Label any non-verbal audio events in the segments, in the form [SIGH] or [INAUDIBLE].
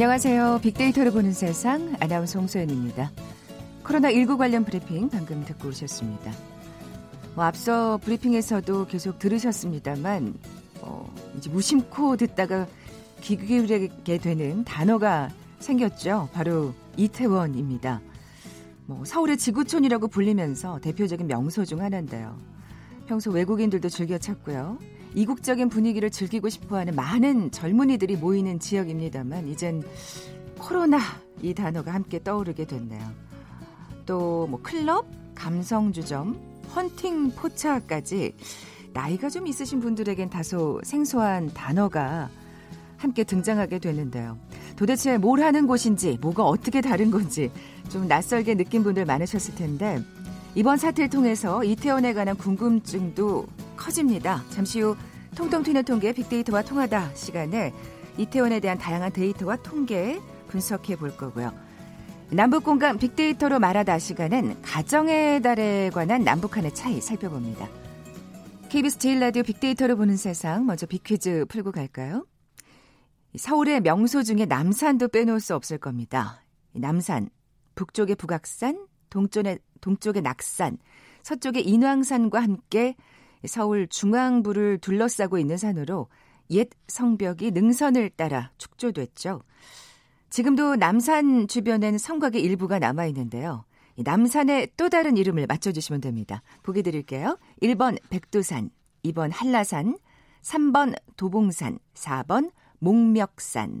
안녕하세요. 빅데이터를 보는 세상 아나운서 홍소연입니다. 코로나19 관련 브리핑 방금 듣고 오셨습니다. 뭐 앞서 브리핑에서도 계속 들으셨습니다만 어, 이제 무심코 듣다가 귀 기울이게 되는 단어가 생겼죠. 바로 이태원입니다. 뭐 서울의 지구촌이라고 불리면서 대표적인 명소 중 하나인데요. 평소 외국인들도 즐겨 찾고요. 이국적인 분위기를 즐기고 싶어하는 많은 젊은이들이 모이는 지역입니다만 이젠 코로나 이 단어가 함께 떠오르게 됐네요. 또 뭐 클럽, 감성주점, 헌팅 포차까지 나이가 좀 있으신 분들에겐 다소 생소한 단어가 함께 등장하게 되는데요. 도대체 뭘 하는 곳인지, 뭐가 어떻게 다른 건지 좀 낯설게 느낀 분들 많으셨을 텐데 이번 사태를 통해서 이태원에 관한 궁금증도 커집니다. 잠시 후 통통 튀는 통계 빅데이터와 통하다 시간에 이태원에 대한 다양한 데이터와 통계 분석해 볼 거고요. 남북 공간 빅데이터로 말하다 시간은 가정의 달에 관한 남북한의 차이 살펴봅니다. KBS 제일라디오 빅데이터로 보는 세상 먼저 빅퀴즈 풀고 갈까요? 서울의 명소 중에 남산도 빼놓을 수 없을 겁니다. 남산, 북쪽의 북악산, 동쪽의, 동쪽의 낙산, 서쪽의 인왕산과 함께 서울 중앙부를 둘러싸고 있는 산으로 옛 성벽이 능선을 따라 축조됐죠. 지금도 남산 주변엔 성곽의 일부가 남아 있는데요. 남산의 또 다른 이름을 맞춰주시면 됩니다. 보기 드릴게요. 1번 백두산, 2번 한라산, 3번 도봉산, 4번 목멱산.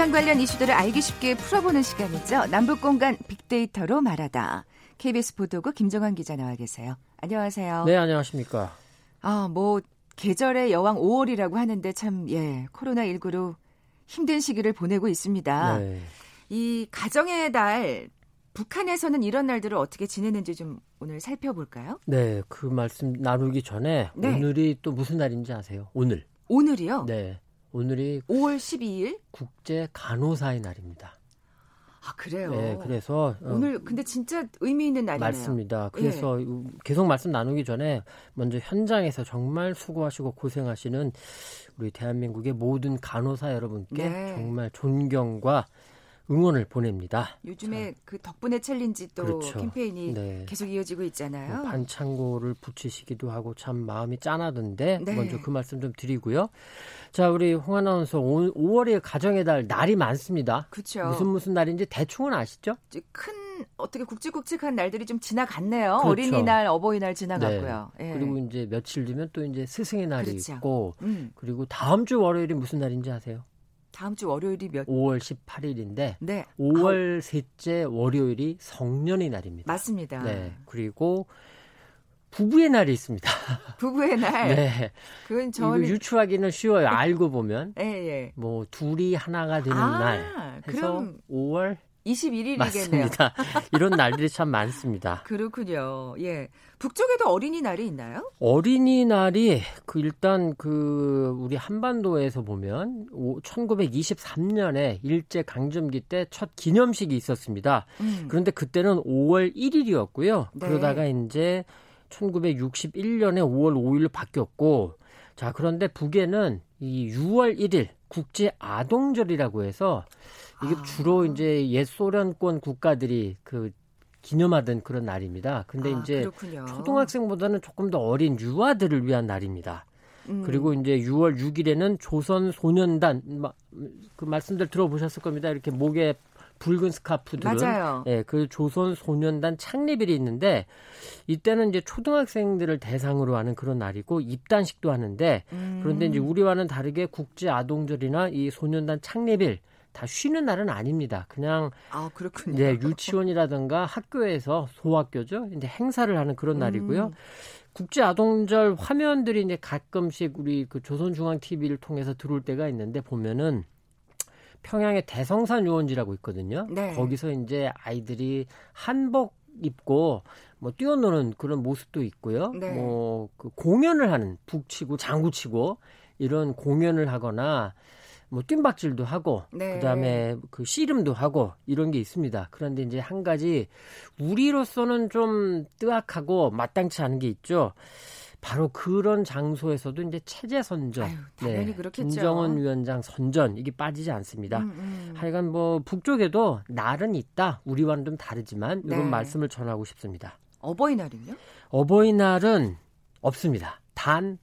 북한 관련 이슈들을 알기 쉽게 풀어보는 시간이죠. 남북 공간 빅데이터로 말하다. KBS 보도국 김정환 기자 나와 계세요. 안녕하세요. 네, 안녕하십니까. 아, 뭐 계절의 여왕 5월이라고 하는데 참 예, 코로나 19로 힘든 시기를 보내고 있습니다. 네. 이 가정의 달 북한에서는 이런 날들을 어떻게 지내는지 좀 오늘 살펴볼까요? 네, 그 말씀 나누기 전에 네. 오늘이 또 무슨 날인지 아세요? 오늘. 오늘이요? 네. 오늘이 5월 12일 국제 간호사의 날입니다. 아 그래요. 네, 그래서 어, 오늘 근데 진짜 의미 있는 날이네요. 맞습니다. 그래서 예. 계속 말씀 나누기 전에 먼저 현장에서 정말 수고하시고 고생하시는 우리 대한민국의 모든 간호사 여러분께 네. 정말 존경과 응원을 보냅니다. 요즘에 자, 그 덕분에 챌린지 또 그렇죠. 캠페인이 네. 계속 이어지고 있잖아요. 뭐 반창고를 붙이시기도 하고 참 마음이 짠하던데 네. 먼저 그 말씀 좀 드리고요. 자, 우리 홍 아나운서 5, 5월에 가정의 달 날이 많습니다. 그렇죠. 무슨 무슨 날인지 대충은 아시죠? 큰 어떻게 굵직굵직한 날들이 좀 지나갔네요. 그렇죠. 어린이날, 어버이날 지나갔고요. 네. 예. 그리고 이제 며칠 뒤면 또 이제 스승의 날이 그렇죠. 있고 음. 그리고 다음 주 월요일이 무슨 날인지 아세요? 다음 주 월요일이 몇? 5월 18일인데 네. 5월 아우. 셋째 월요일이 성년의 날입니다. 맞습니다. 네. 그리고 부부의 날이 있습니다. [LAUGHS] 부부의 날. 네. 그건 저는 유추하기는 쉬워요. 알고 보면. [LAUGHS] 예, 예. 뭐 둘이 하나가 되는 아, 날. 그래서 그럼 5월 21일이겠네요. 맞습니다. [LAUGHS] 이런 날들이 참 많습니다. 그렇군요. 예. 북쪽에도 어린이날이 있나요? 어린이날이 그 일단 그 우리 한반도에서 보면 1923년에 일제 강점기 때 첫 기념식이 있었습니다. 음. 그런데 그때는 5월 1일이었고요. 네. 그러다가 이제 1961년에 5월 5일로 바뀌었고 자, 그런데 북에는 이 6월 1일 국제 아동절이라고 해서 이게 아. 주로 이제 옛 소련권 국가들이 그 기념하던 그런 날입니다. 근데 아, 이제 그렇군요. 초등학생보다는 조금 더 어린 유아들을 위한 날입니다. 음. 그리고 이제 6월 6일에는 조선 소년단 그 말씀들 들어보셨을 겁니다. 이렇게 목에 붉은 스카프들은 맞아요. 예, 그 조선 소년단 창립일이 있는데 이때는 이제 초등학생들을 대상으로 하는 그런 날이고 입단식도 하는데 음. 그런데 이제 우리와는 다르게 국제 아동절이나 이 소년단 창립일 다 쉬는 날은 아닙니다. 그냥 아, 그렇군요. 네, 유치원이라든가 학교에서 소학교죠. 이제 행사를 하는 그런 날이고요. 음. 국제 아동절 화면들이 이제 가끔씩 우리 그 조선중앙 TV를 통해서 들어올 때가 있는데 보면은 평양의 대성산 유원지라고 있거든요. 네. 거기서 이제 아이들이 한복 입고 뭐 뛰어노는 그런 모습도 있고요. 네. 뭐그 공연을 하는 북치고 장구치고 이런 공연을 하거나 뭐 뜀박질도 하고 네. 그다음에 그 씨름도 하고 이런 게 있습니다. 그런데 이제 한 가지 우리로서는 좀 뜨악하고 마땅치 않은 게 있죠. 바로 그런 장소에서도 이제 체제 선전, 아유, 당연히 네, 그렇겠죠. 김정은 위원장 선전 이게 빠지지 않습니다. 음, 음. 하여간 뭐 북쪽에도 날은 있다. 우리와는 좀 다르지만 이런 네. 말씀을 전하고 싶습니다. 어버이날은요? 어버이날은 없습니다. 단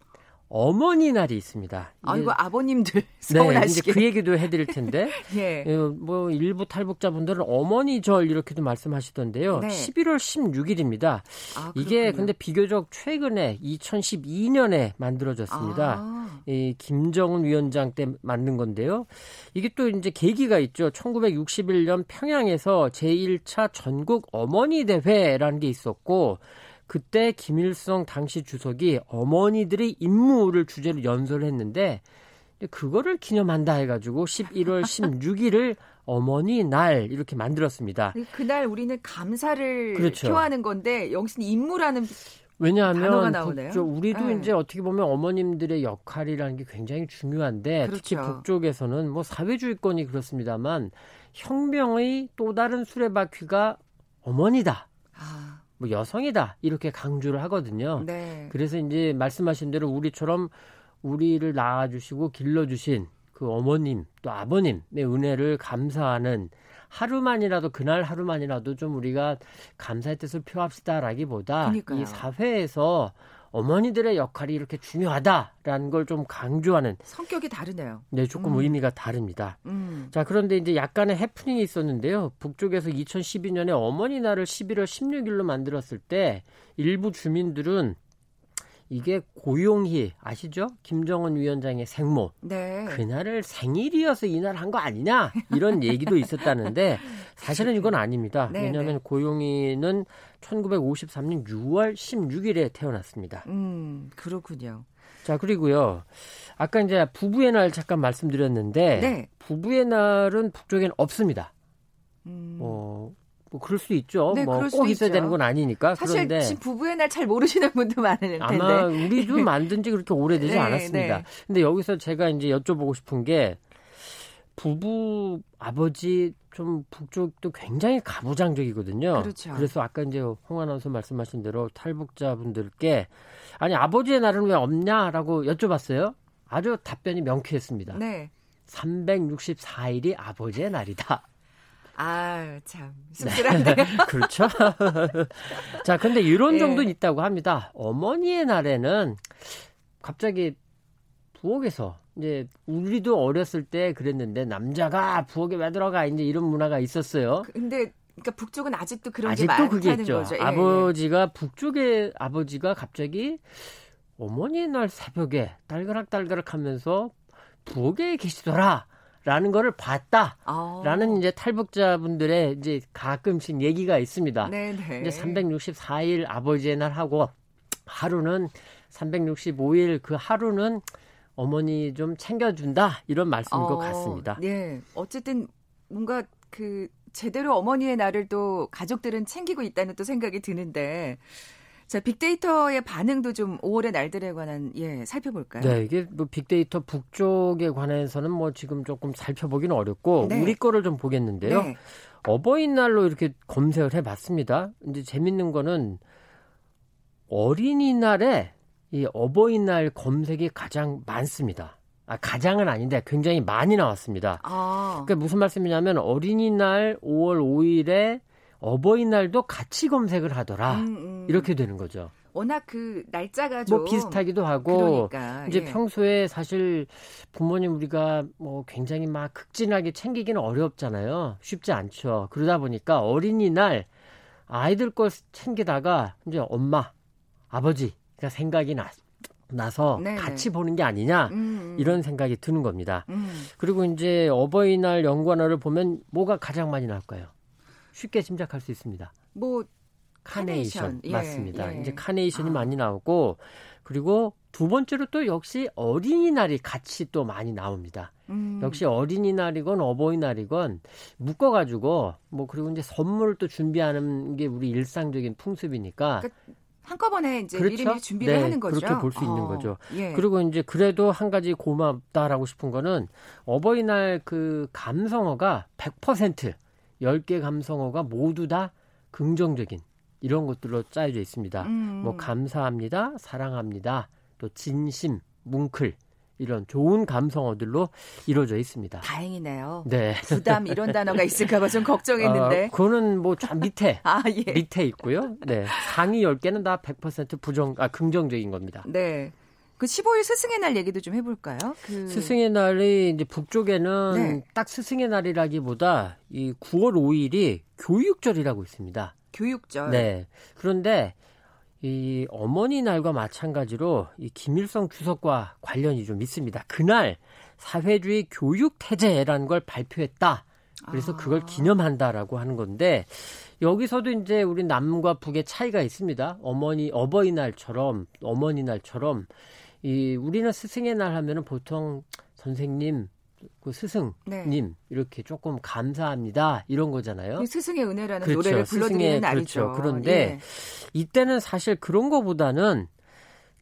어머니 날이 있습니다. 아이고 아버님들 서운하시게. [LAUGHS] 네, 이제 그 얘기도 해드릴 텐데, [LAUGHS] 예. 예. 뭐 일부 탈북자분들은 어머니 절 이렇게도 말씀하시던데요. 네. 11월 16일입니다. 아, 이게 근데 비교적 최근에 2012년에 만들어졌습니다. 아. 이 김정은 위원장 때 만든 건데요. 이게 또 이제 계기가 있죠. 1961년 평양에서 제1차 전국 어머니 대회라는 게 있었고. 그때 김일성 당시 주석이 어머니들의 임무를 주제로 연설을 했는데 그거를 기념한다 해가지고 11월 16일을 [LAUGHS] 어머니 날 이렇게 만들었습니다. 그날 우리는 감사를 그렇죠. 표하는 건데 여기서 임무라는 왜냐하면 북쪽 우리도 네. 이제 어떻게 보면 어머님들의 역할이라는 게 굉장히 중요한데 그렇죠. 특히 북쪽에서는 뭐 사회주의권이 그렇습니다만 혁명의 또 다른 수레바퀴가 어머니다. 아. 뭐 여성이다 이렇게 강조를 하거든요. 네. 그래서 이제 말씀하신 대로 우리처럼 우리를 낳아주시고 길러주신 그 어머님 또 아버님의 은혜를 감사하는 하루만이라도 그날 하루만이라도 좀 우리가 감사의 뜻을 표합시다라기보다 그러니까요. 이 사회에서 어머니들의 역할이 이렇게 중요하다라는 걸 좀 강조하는 성격이 다르네요. 네, 조금 음. 의미가 다릅니다. 음. 자, 그런데 이제 약간의 해프닝이 있었는데요. 북쪽에서 2012년에 어머니 날을 11월 16일로 만들었을 때 일부 주민들은 이게 고용희 아시죠? 김정은 위원장의 생모. 네. 그날을 생일이어서 이날 한 거 아니냐? 이런 [LAUGHS] 얘기도 있었다는데 사실은 이건 아닙니다. 네, 왜냐하면 네. 고용희는 1953년 6월 16일에 태어났습니다. 음, 그렇군요. 자, 그리고요. 아까 이제 부부의 날 잠깐 말씀드렸는데 네. 부부의 날은 북쪽에는 없습니다. 음. 어, 뭐 그럴 수 있죠. 네, 뭐꼭 있어야 되는 건 아니니까. 사실 그런데 지금 부부의 날 잘 모르시는 분도 많을 텐데. 아마 우리도 [LAUGHS] 만든 지 그렇게 오래되지 네, 않았습니다. 네. 근데 여기서 제가 이제 여쭤보고 싶은 게 부부 아버지 좀 북쪽도 굉장히 가부장적이거든요. 그렇죠. 그래서 아까 이제 홍 아나운서 말씀하신 대로 탈북자분들께 아니 아버지의 날은 왜 없냐라고 여쭤봤어요. 아주 답변이 명쾌했습니다. 네. 364일이 아버지의 날이다. 아, 참 씁쓸하네요. 네. [LAUGHS] 그렇죠. [LAUGHS] 자, 근데 이런 네. 정도는 있다고 합니다. 어머니의 날에는 갑자기 부엌에서 이제 우리도 어렸을 때 그랬는데 남자가 부엌에 왜 들어가 이제 이런 문화가 있었어요. 근데 그러니까 북쪽은 아직도 그런 아직도 게 많다는 그게 있죠. 거죠. 예, 아버지가 예. 북쪽의 아버지가 갑자기 어머니의 날 새벽에 딸그락딸그락 하면서 부엌에 계시더라. 라는 거를 봤다라는 아. 이제 탈북자분들의 이제 가끔씩 얘기가 있습니다. 네네. 이제 364일 아버지의 날 하고 하루는 365일 그 하루는 어머니 좀 챙겨준다 이런 말씀인 어, 것 같습니다. 네, 어쨌든 뭔가 그 제대로 어머니의 날을 또 가족들은 챙기고 있다는 또 생각이 드는데 자, 빅데이터의 반응도 좀 5월의 날들에 관한 예, 살펴볼까요? 네, 이게 뭐 빅데이터 북쪽에 관해서는 뭐 지금 조금 살펴보기는 어렵고 네. 우리 거를 좀 보겠는데요. 네. 어버이날로 이렇게 검색을 해 봤습니다. 이제 재밌는 거는 어린이날에 이 어버이날 검색이 가장 많습니다. 아, 가장은 아닌데 굉장히 많이 나왔습니다. 아. 그러니까 무슨 말씀이냐면 어린이날 5월 5일에 어버이날도 같이 검색을 하더라. 음, 음. 이렇게 되는 거죠. 워낙 그 날짜가 뭐 비슷하기도 하고 그러니까, 이제 예. 평소에 사실 부모님 우리가 뭐 굉장히 막 극진하게 챙기기는 어렵잖아요. 쉽지 않죠. 그러다 보니까 어린이날 아이들 걸 챙기다가 이제 엄마, 아버지가 생각이 나 나서 네네. 같이 보는 게 아니냐 음, 음. 이런 생각이 드는 겁니다. 음. 그리고 이제 어버이날 연관어를 보면 뭐가 가장 많이 나올까요? 쉽게 짐작할 수 있습니다. 뭐 카네이션, 카네이션. 예, 맞습니다. 예. 이제 카네이션이 아. 많이 나오고 그리고 두 번째로 또 역시 어린이날이 같이 또 많이 나옵니다. 음. 역시 어린이날이건 어버이날이건 묶어가지고 뭐 그리고 이제 선물을 또 준비하는 게 우리 일상적인 풍습이니까 그러니까 한꺼번에 이제 그렇죠? 미리미리 준비를 네, 하는 거죠. 그렇게 볼수 있는 어, 거죠. 예. 그리고 이제 그래도 한 가지 고맙다라고 싶은 거는 어버이날 그 감성어가 100% 10개 감성어가 모두 다 긍정적인 이런 것들로 짜여져 있습니다. 음. 뭐 감사합니다, 사랑합니다, 또 진심, 뭉클 이런 좋은 감성어들로 이루어져 있습니다. 다행이네요. 네. 부담 이런 단어가 있을까봐 좀 걱정했는데. 어, 그거는 뭐저 밑에 [LAUGHS] 아 예. 밑에 있고요. 네. 상위 10개는 다 100% 부정 아 긍정적인 겁니다. 네. 그 15일 스승의 날 얘기도 좀 해볼까요? 그... 스승의 날이 이제 북쪽에는 네. 딱 스승의 날이라기보다 이 9월 5일이 교육절이라고 있습니다. 교육절. 네. 그런데 이 어머니 날과 마찬가지로 이 김일성 주석과 관련이 좀 있습니다. 그날 사회주의 교육 태제라는 걸 발표했다. 그래서 아. 그걸 기념한다라고 하는 건데 여기서도 이제 우리 남과 북의 차이가 있습니다. 어머니 어버이날처럼 어머니 날처럼 이 우리는 스승의 날 하면은 보통 선생님 그 스승님 네. 이렇게 조금 감사합니다 이런 거잖아요. 그 스승의 은혜라는 그렇죠. 노래를 불러드리는 스승의, 날이죠. 그렇죠. 그런데 예. 이때는 사실 그런 거보다는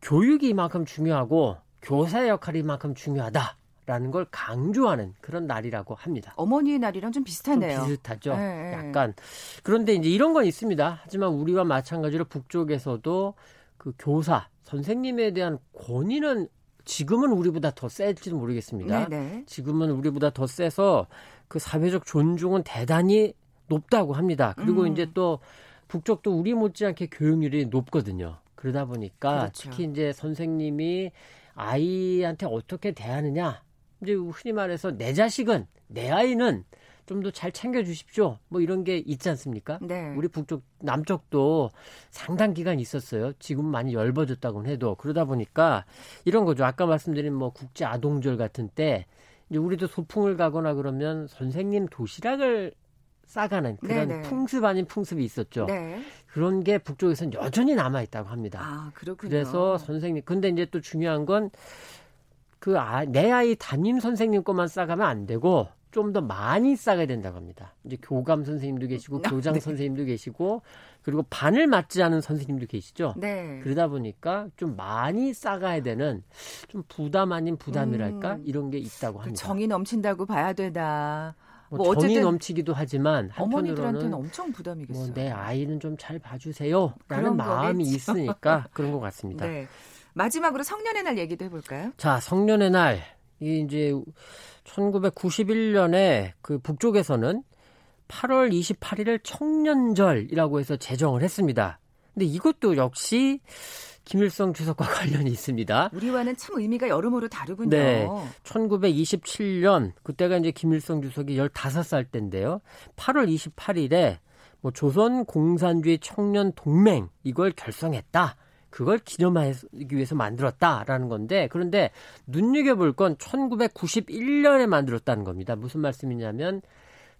교육이 이만큼 중요하고 교사의 역할이 이만큼 중요하다 라는 걸 강조하는 그런 날이라고 합니다. 어머니의 날이랑 좀좀 비슷하네요. 비슷하죠. 예, 예. 약간 그런데 이제 이런 건 있습니다. 하지만 우리와 마찬가지로 북쪽에서도 그 교사 선생님에 대한 권위는 지금은 우리보다 더 셀지도 모르겠습니다. 네네. 지금은 우리보다 더 세서 그 사회적 존중은 대단히 높다고 합니다. 그리고 음. 이제 또 북쪽도 우리 못지않게 교육률이 높거든요. 그러다 보니까 그렇죠. 특히 이제 선생님이 아이한테 어떻게 대하느냐. 이제 흔히 말해서 내 자식은 내 아이는 좀 더 잘 챙겨 주십시오. 뭐 이런 게 있지 않습니까? 네. 우리 북쪽 남쪽도 상당 기간 있었어요. 지금 많이 엷어졌다고는 해도 그러다 보니까 이런 거죠. 아까 말씀드린 뭐 국제 아동절 같은 때 이제 우리도 소풍을 가거나 그러면 선생님 도시락을 싸가는 그런 네네. 풍습 아닌 풍습이 있었죠. 네. 그런 게 북쪽에서는 여전히 남아 있다고 합니다. 아 그렇군요. 그래서 선생님 근데 이제 또 중요한 건 그 아, 내 아이 담임 선생님 것만 싸가면 안 되고 좀 더 많이 싸가야 된다고 합니다. 이제 교감 선생님도 계시고 아, 교장 네. 선생님도 계시고 그리고 반을 맞지 않은 선생님도 계시죠. 네. 그러다 보니까 좀 많이 싸가야 되는 좀 부담 아닌 부담이랄까 음. 이런 게 있다고 그 합니다. 정이 넘친다고 봐야 되다. 뭐 뭐 정이 넘치기도 하지만 어머니들한테는 엄청 부담이겠어요. 뭐 내 아이는 좀 잘 봐주세요라는 마음이 거겠죠. 있으니까 그런 것 같습니다. [LAUGHS] 네. 마지막으로 성년의 날 얘기도 해볼까요? 자, 성년의 날. 이 이제 1991년에 그 북쪽에서는 8월 28일을 청년절이라고 해서 제정을 했습니다. 근데 이것도 역시 김일성 주석과 [LAUGHS] 관련이 있습니다. 우리와는 참 의미가 여러모로 다르군요. 네. 1927년 그때가 이제 김일성 주석이 15살 때인데요. 8월 28일에 뭐 조선 공산주의 청년 동맹 이걸 결성했다. 그걸 기념하기 위해서 만들었다라는 건데 그런데 눈여겨볼 건 1991년에 만들었다는 겁니다. 무슨 말씀이냐면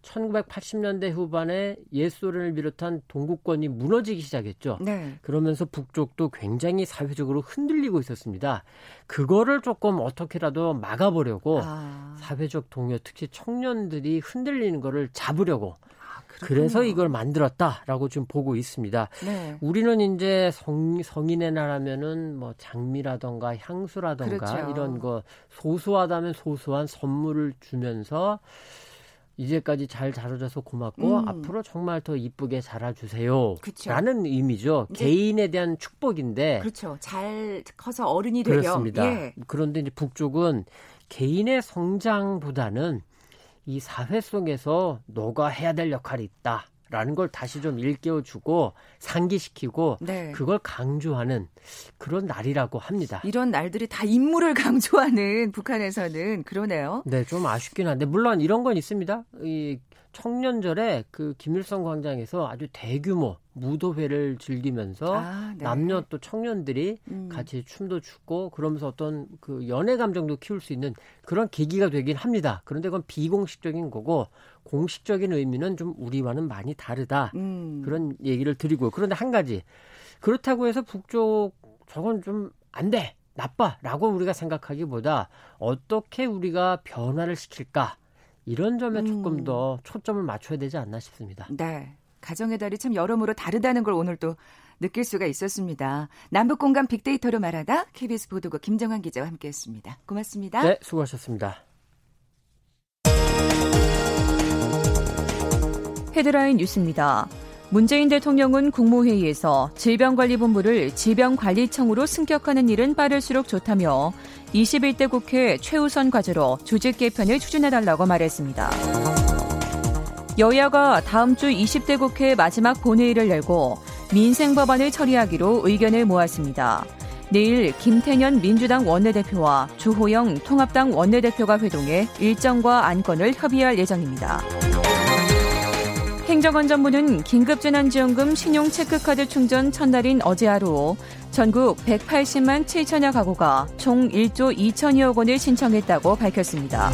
1980년대 후반에 옛소련을 비롯한 동구권이 무너지기 시작했죠. 네. 그러면서 북쪽도 굉장히 사회적으로 흔들리고 있었습니다. 그거를 조금 어떻게라도 막아보려고 아, 사회적 동요, 특히 청년들이 흔들리는 거를 잡으려고 아, 그렇군요. 그래서 이걸 만들었다라고 지금 보고 있습니다. 네. 우리는 이제 성, 성인의 날하면은 뭐 장미라던가 향수라던가 그렇죠. 이런 거 소소하다면 소소한 선물을 주면서 이제까지 잘 자라줘서 고맙고 음. 앞으로 정말 더 이쁘게 자라주세요. 그쵸. 라는 의미죠. 이제- 개인에 대한 축복인데 그렇죠. 잘 커서 어른이 되렴. 그렇습니다. 예. 그런데 이제 북쪽은 개인의 성장보다는 이 사회 속에서 너가 해야 될 역할이 있다. 라는 걸 다시 좀 일깨워 주고 상기시키고 네. 그걸 강조하는 그런 날이라고 합니다. 이런 날들이 다 인물을 [LAUGHS] 강조하는 북한에서는 그러네요. 네, 좀 아쉽긴 한데 물론 이런 건 있습니다. 이 청년절에 그 김일성 광장에서 아주 대규모 무도회를 즐기면서 아, 네. 남녀 또 청년들이 음. 같이 춤도 추고 그러면서 어떤 그 연애 감정도 키울 수 있는 그런 계기가 되긴 합니다. 그런데 그건 비공식적인 거고 공식적인 의미는 좀 우리와는 많이 다르다. 음. 그런 얘기를 드리고요. 그런데 한 가지 그렇다고 해서 북쪽 저건 좀 안 돼. 나빠라고 우리가 생각하기보다 어떻게 우리가 변화를 시킬까 이런 점에 음. 조금 더 초점을 맞춰야 되지 않나 싶습니다. 네. 가정의 달이 참 여러모로 다르다는 걸 오늘 또 느낄 수가 있었습니다. 남북 공간 빅데이터로 말하다 KBS 보도국 김정환 기자와 함께했습니다. 고맙습니다. 네, 수고하셨습니다. 헤드라인 뉴스입니다. 문재인 대통령은 국무회의에서 질병관리본부를 질병관리청으로 승격하는 일은 빠를수록 좋다며 21대 국회 최우선 과제로 조직 개편을 추진해달라고 말했습니다. 여야가 다음 주 20대 국회 마지막 본회의를 열고 민생 법안을 처리하기로 의견을 모았습니다. 내일 김태년 민주당 원내대표와 주호영 통합당 원내대표가 회동해 일정과 안건을 협의할 예정입니다. 행정안전부는 긴급재난지원금 신용체크카드 충전 첫날인 어제 하루 전국 180만 7천여 가구가 총 1조 2천여억 원을 신청했다고 밝혔습니다.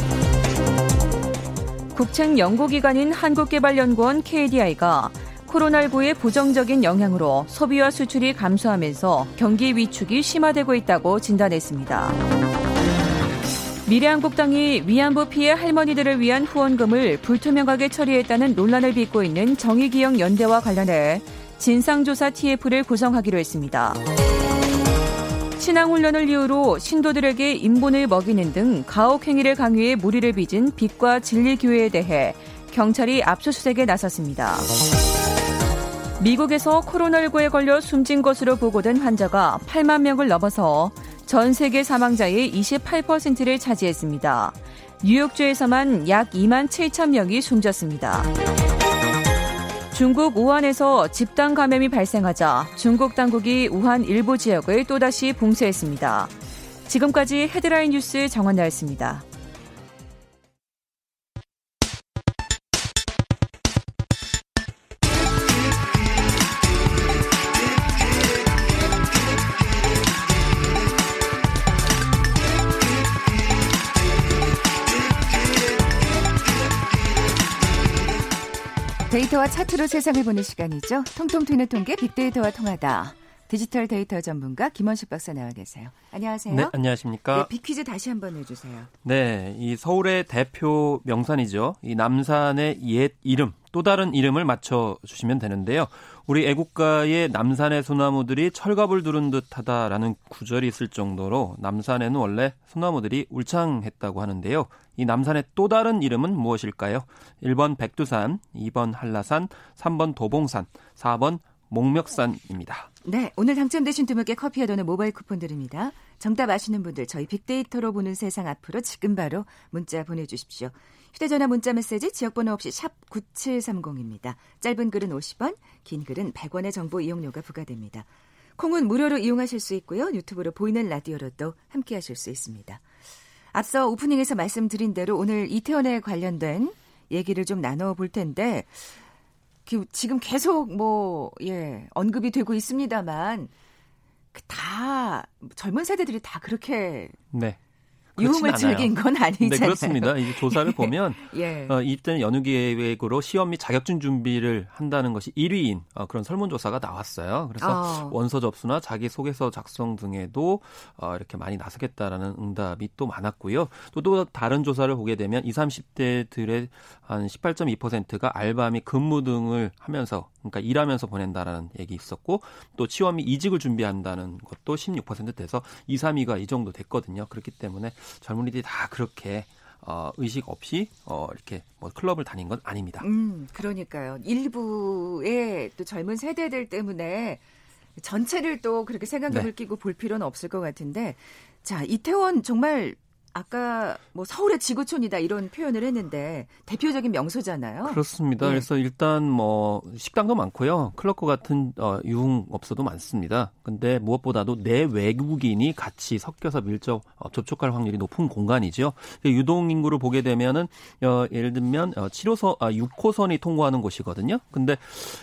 국책 연구기관인 한국개발연구원 KDI가 코로나19의 부정적인 영향으로 소비와 수출이 감소하면서 경기 위축이 심화되고 있다고 진단했습니다. 미래한국당이 위안부 피해 할머니들을 위한 후원금을 불투명하게 처리했다는 논란을 빚고 있는 정의기억 연대와 관련해 진상조사 TF를 구성하기로 했습니다. 신앙훈련을 이유로 신도들에게 인본을 먹이는 등 가혹행위를 강요해 무리를 빚은 빛과 진리교회에 대해 경찰이 압수수색에 나섰습니다. 미국에서 코로나19에 걸려 숨진 것으로 보고된 환자가 8만 명을 넘어서 전 세계 사망자의 28%를 차지했습니다. 뉴욕주에서만 약 2만 7천 명이 숨졌습니다. 중국 우한에서 집단 감염이 발생하자 중국 당국이 우한 일부 지역을 또다시 봉쇄했습니다. 지금까지 헤드라인 뉴스 정원나였습니다. 데이터와 차트로 세상을 보는 시간이죠. 통통 튀는 통계 빅데이터와 통하다. 디지털 데이터 전문가 김원식 박사 나와 계세요. 안녕하세요. 네, 안녕하십니까. 네, 빅퀴즈 다시 한번 해주세요. 네, 이 서울의 대표 명산이죠. 이 남산의 옛 이름, 또 다른 이름을 맞춰주시면 되는데요. 우리 애국가의 남산의 소나무들이 철갑을 두른 듯하다라는 구절이 있을 정도로 남산에는 원래 소나무들이 울창했다고 하는데요. 이 남산의 또 다른 이름은 무엇일까요? 1번 백두산, 2번 한라산, 3번 도봉산, 4번 목멱산입니다. 네, 오늘 당첨되신 두 분께 커피와 도는 모바일 쿠폰 드립니다. 정답 아시는 분들 저희 빅데이터로 보는 세상 앞으로 지금 바로 문자 보내주십시오. 휴대전화 문자 메시지 지역번호 없이 샵 9730입니다. 짧은 글은 50원, 긴 글은 100원의 정보 이용료가 부과됩니다. 콩은 무료로 이용하실 수 있고요. 유튜브로 보이는 라디오로도 함께 하실 수 있습니다. 앞서 오프닝에서 말씀드린 대로 오늘 이태원에 관련된 얘기를 좀 나눠볼 텐데 그 지금 계속 뭐, 예, 언급이 되고 있습니다만, 그 다, 젊은 세대들이 다 그렇게. 네. 유흥을 즐긴 건 아니잖아요. 네, 그렇습니다. 이 [LAUGHS] 조사를 보면 예. 어, 이때는 연휴 계획으로 시험 및 자격증 준비를 한다는 것이 1위인 어, 그런 설문조사가 나왔어요. 그래서 어. 원서 접수나 자기 소개서 작성 등에도 어, 이렇게 많이 나서겠다라는 응답이 또 많았고요. 또, 또 다른 조사를 보게 되면 20, 30대들의 한 18.2%가 알바 및 근무 등을 하면서 그러니까 일하면서 보낸다라는 얘기 있었고 또 취업 및 이직을 준비한다는 것도 16% 돼서 2, 3위가 이 정도 됐거든요. 그렇기 때문에 젊은이들이 다 그렇게 어, 의식 없이 어, 이렇게 뭐 클럽을 다닌 건 아닙니다. 음, 그러니까요. 일부의 또 젊은 세대들 때문에 전체를 또 그렇게 생각을 네. 끼고 볼 필요는 없을 것 같은데 자 이태원 정말 아까 뭐 서울의 지구촌이다 이런 표현을 했는데 대표적인 명소잖아요. 그렇습니다. 예. 그래서 일단 뭐 식당도 많고요. 클럽과 같은 어, 유흥업소도 많습니다. 근데 무엇보다도 내 외국인이 같이 섞여서 밀접 어, 접촉할 확률이 높은 공간이죠. 유동 인구를 보게 되면은 어, 예를 들면 어, 7호선 아 6호선이 통과하는 곳이거든요. 근데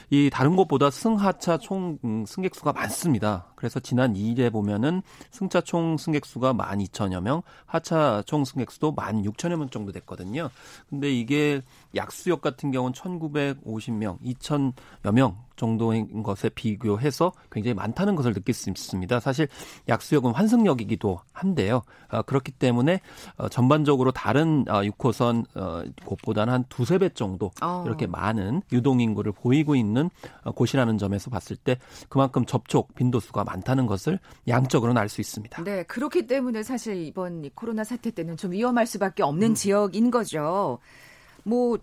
이 다른 곳보다 승하차 총 음, 승객 수가 많습니다. 그래서 지난 2일에 보면은 승차 총 승객 수가 12,000여 명, 하차 총 승객 수도 16,000여 명 정도 됐거든요. 근데 이게 약수역 같은 경우는 1,950명, 2,000여 명 정도인 것에 비교해서 굉장히 많다는 것을 느낄 수 있습니다. 사실 약수역은 환승역이기도 한데요. 어, 그렇기 때문에 어, 전반적으로 다른 어, 6호선 어, 곳보다는 한 두세 배 정도 어. 이렇게 많은 유동 인구를 보이고 있는 어, 곳이라는 점에서 봤을 때 그만큼 접촉 빈도수가 많다는 것을 양적으로는 알 수 있습니다. 네, 그렇기 때문에 사실 이번 코로나 사태 때는 좀 위험할 수밖에 없는 음. 지역인 거죠. 뭐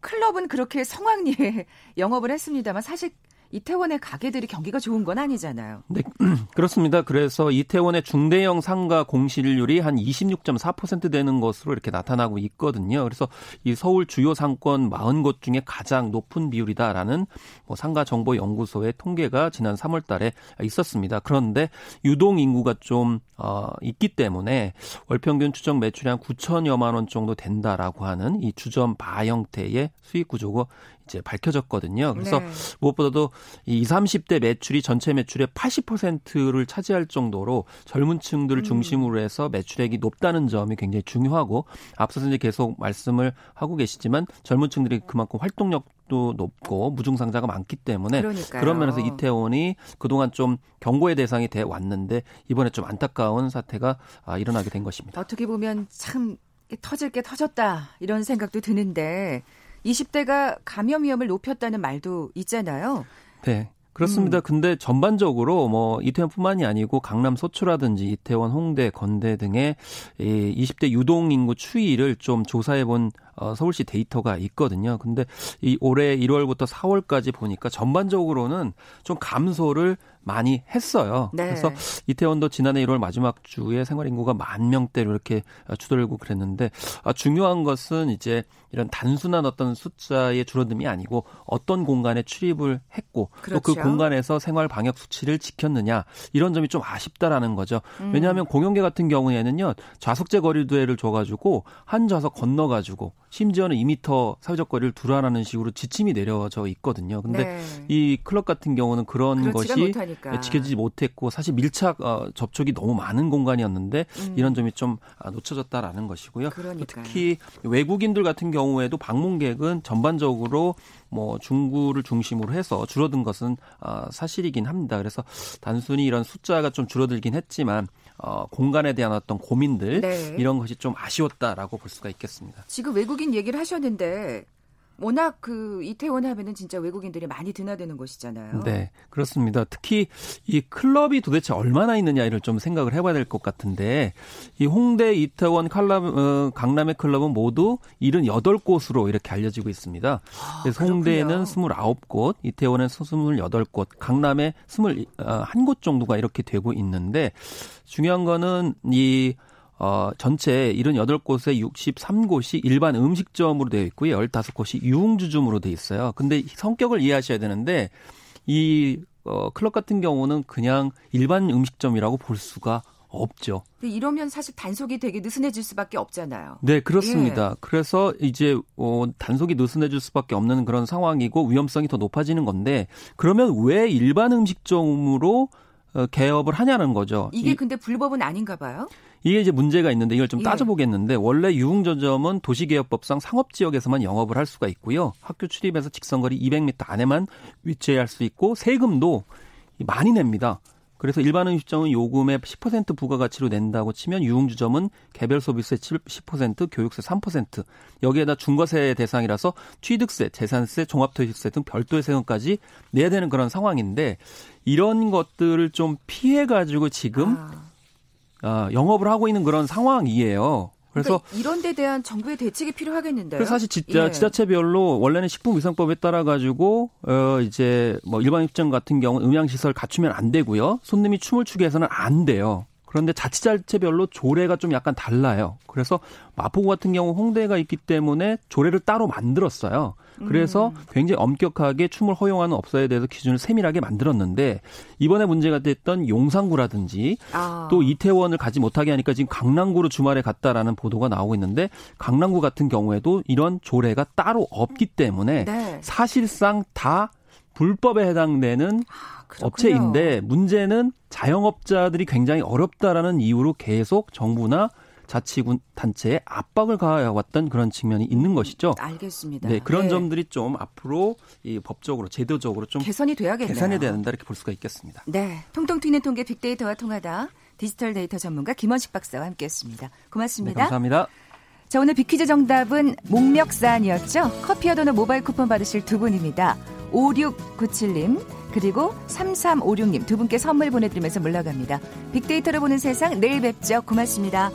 클럽은 그렇게 성황리에 [LAUGHS] 영업을 했습니다만 사실 이태원의 가게들이 경기가 좋은 건 아니잖아요. 네, [CLEARS THROAT] 그렇습니다. 그래서 이태원의 중대형 상가 공실률이 한 26.4% 되는 것으로 이렇게 나타나고 있거든요. 그래서 이 서울 주요 상권 40곳 중에 가장 높은 비율이다라는 뭐 상가 정보 연구소의 통계가 지난 3월 달에 있었습니다. 그런데 유동 인구가 좀 어, 있기 때문에 월 평균 추정 매출이 한 9천여만 원 정도 된다라고 하는 이 주점 바 형태의 수익 구조고 이제 밝혀졌거든요. 그래서 네. 무엇보다도 이 20, 30대 매출이 전체 매출의 80%를 차지할 정도로 젊은 층들을 음. 중심으로 해서 매출액이 높다는 점이 굉장히 중요하고 앞서서 이제 계속 말씀을 하고 계시지만 젊은 층들이 그만큼 활동력 도 높고 무중상자가 많기 때문에 그러니까요. 그런 면에서 이태원이 그동안 좀 경고의 대상이 돼 왔는데 이번에 좀 안타까운 사태가 아, 일어나게 된 것입니다. 어떻게 보면 참 터질 게 터졌다 이런 생각도 드는데 20대가 감염 위험을 높였다는 말도 있잖아요. 네. 그렇습니다. 음. 근데 전반적으로 뭐 이태원뿐만이 아니고 강남 소초라든지 이태원, 홍대, 건대 등의 이 20대 유동 인구 추이를 좀 조사해 본 어, 서울시 데이터가 있거든요. 근데 이 올해 1월부터 4월까지 보니까 전반적으로는 좀 감소를 많이 했어요. 네. 그래서 이태원도 지난해 1월 마지막 주에 생활 인구가 만 명대로 이렇게 추돌고 그랬는데 아, 중요한 것은 이제 이런 단순한 어떤 숫자의 줄어듦이 아니고 어떤 공간에 출입을 했고 그 그렇죠. 또그 공간에서 생활 방역 수치를 지켰느냐 이런 점이 좀 아쉽다라는 거죠. 음. 왜냐하면 공연계 같은 경우에는요 좌석제 거리두애를 줘가지고 한 좌석 건너가지고 심지어는 2미터 사회적 거리를 두라라는 식으로 지침이 내려져 있거든요. 근데 네. 이 클럽 같은 경우는 그런 것이 못하니까. 지켜지지 못했고 사실 밀착 어, 접촉이 너무 많은 공간이었는데 음. 이런 점이 좀 아, 놓쳐졌다라는 것이고요. 그러니까요. 특히 외국인들 같은 경우에도 방문객은 전반적으로 뭐 중구를 중심으로 해서 줄어든 것은 어, 사실이긴 합니다. 그래서 단순히 이런 숫자가 좀 줄어들긴 했지만 어, 공간에 대한 어떤 고민들 네. 이런 것이 좀 아쉬웠다라고 볼 수가 있겠습니다. 지금 외국인 얘기를 하셨는데 워낙 그 이태원 하면은 진짜 외국인들이 많이 드나드는 곳이잖아요. 네, 그렇습니다. 특히 이 클럽이 도대체 얼마나 있느냐를 좀 생각을 해봐야 될 것 같은데 이 홍대, 이태원, 칼람, 어, 강남의 클럽은 모두 78곳으로 이렇게 알려지고 있습니다. 아, 그래서 홍대에는 29곳, 이태원은 28곳, 강남에 21곳 정도가 이렇게 되고 있는데 중요한 거는 이 어, 전체 78곳에 63곳이 일반 음식점으로 되어 있고요. 15곳이 유흥주점으로 되어 있어요. 근데 성격을 이해하셔야 되는데 이 어, 클럽 같은 경우는 그냥 일반 음식점이라고 볼 수가 없죠. 이러면 사실 단속이 되게 느슨해질 수밖에 없잖아요. 네, 그렇습니다. 예. 그래서 이제 어, 단속이 느슨해질 수밖에 없는 그런 상황이고 위험성이 더 높아지는 건데 그러면 왜 일반 음식점으로 어, 개업을 하냐는 거죠. 이게 근데 불법은 아닌가 봐요. 이게 이제 문제가 있는데 이걸 좀 예. 따져보겠는데 원래 유흥저점은 도시개혁법상 상업지역에서만 영업을 할 수가 있고요. 학교 출입에서 직선거리 200m 안에만 위치해야 할수 있고 세금도 많이 냅니다. 그래서 일반 음식점은 요금의 10% 부가가치로 낸다고 치면 유흥주점은 개별 소비세 10%, 교육세 3%, 여기에다 중과세 대상이라서 취득세, 재산세, 종합토지세 등 별도의 세금까지 내야 되는 그런 상황인데 이런 것들을 좀 피해 가지고 지금 아. 어, 영업을 하고 있는 그런 상황이에요. 그래서 그러니까 이런 데 대한 정부의 대책이 필요하겠는데요. 그래서 사실 진짜 예. 지자체별로 원래는 식품위생법에 따라 가지고 어 이제 뭐 일반 입점 같은 경우 음향 시설 갖추면 안 되고요. 손님이 춤을 추게 해서는 안 돼요. 그런데 자치자치별로 조례가 좀 약간 달라요. 그래서 마포구 같은 경우 홍대가 있기 때문에 조례를 따로 만들었어요. 그래서 음. 굉장히 엄격하게 춤을 허용하는 업소에 대해서 기준을 세밀하게 만들었는데 이번에 문제가 됐던 용산구라든지 아. 또 이태원을 가지 못하게 하니까 지금 강남구로 주말에 갔다라는 보도가 나오고 있는데 강남구 같은 경우에도 이런 조례가 따로 없기 때문에 네. 사실상 다 불법에 해당되는 아, 업체인데 문제는 자영업자들이 굉장히 어렵다라는 이유로 계속 정부나 자치군 단체에 압박을 가해왔던 그런 측면이 있는 것이죠. 알겠습니다. 네, 그런 네. 점들이 좀 앞으로 이 법적으로 제도적으로 좀 개선이 돼야겠네요. 개선이 돼야 된다 이렇게 볼 수가 있겠습니다. 네, 통통 튀는 통계 빅데이터와 통하다 디지털 데이터 전문가 김원식 박사와 함께했습니다. 고맙습니다. 네, 감사합니다. 자, 오늘 빅퀴즈 정답은 목멱사안이었죠. 커피와 도넛 모바일 쿠폰 받으실 두 분입니다. 5697님 그리고 3356님 두 분께 선물 보내드리면서 물러갑니다. 빅데이터를 보는 세상 내일 뵙죠. 고맙습니다.